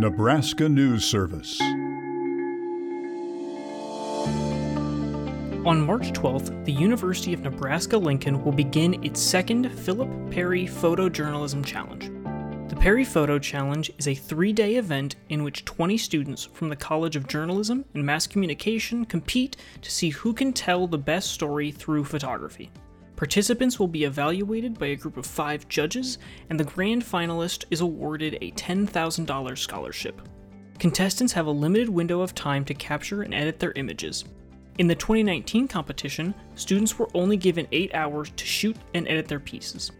Nebraska News Service. On March 12th, the University of Nebraska Lincoln will begin its second Philip Perry Photojournalism Challenge. The Perry Photo Challenge is a three day event in which 20 students from the College of Journalism and Mass Communication compete to see who can tell the best story through photography. Participants will be evaluated by a group of five judges, and the grand finalist is awarded a $10,000 scholarship. Contestants have a limited window of time to capture and edit their images. In the 2019 competition, students were only given 8 hours to shoot and edit their pieces.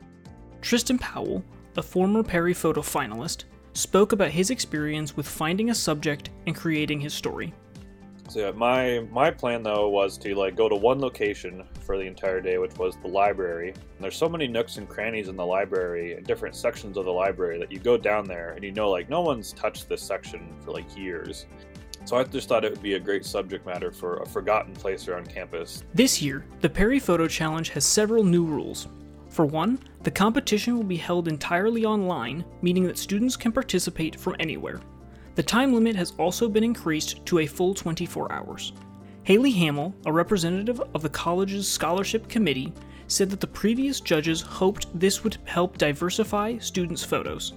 Tristan Powell, a former Perry Photo finalist, spoke about his experience with finding a subject and creating his story. So yeah, my my plan though was to like go to one location for the entire day, which was the library. And there's so many nooks and crannies in the library and different sections of the library that you go down there and you know like no one's touched this section for like years. So I just thought it would be a great subject matter for a forgotten place around campus. This year, the Perry Photo Challenge has several new rules. For one, the competition will be held entirely online, meaning that students can participate from anywhere. The time limit has also been increased to a full 24 hours. Haley Hamill, a representative of the college's scholarship committee, said that the previous judges hoped this would help diversify students' photos.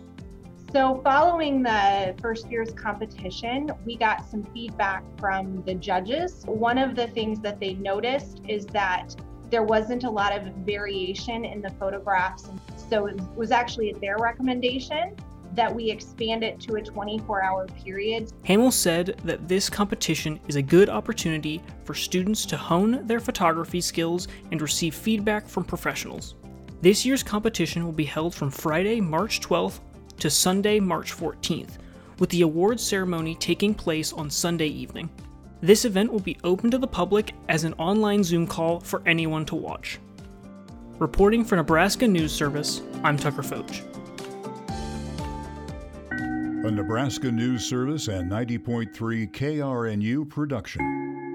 So, following the first year's competition, we got some feedback from the judges. One of the things that they noticed is that there wasn't a lot of variation in the photographs. So, it was actually at their recommendation that we expand it to a 24 hour period. Hamill said that this competition is a good opportunity for students to hone their photography skills and receive feedback from professionals. This year's competition will be held from Friday, March 12th to Sunday, March 14th, with the awards ceremony taking place on Sunday evening. This event will be open to the public as an online Zoom call for anyone to watch. Reporting for Nebraska News Service, I'm Tucker Foch. A Nebraska News Service and 90.3 KRNU production.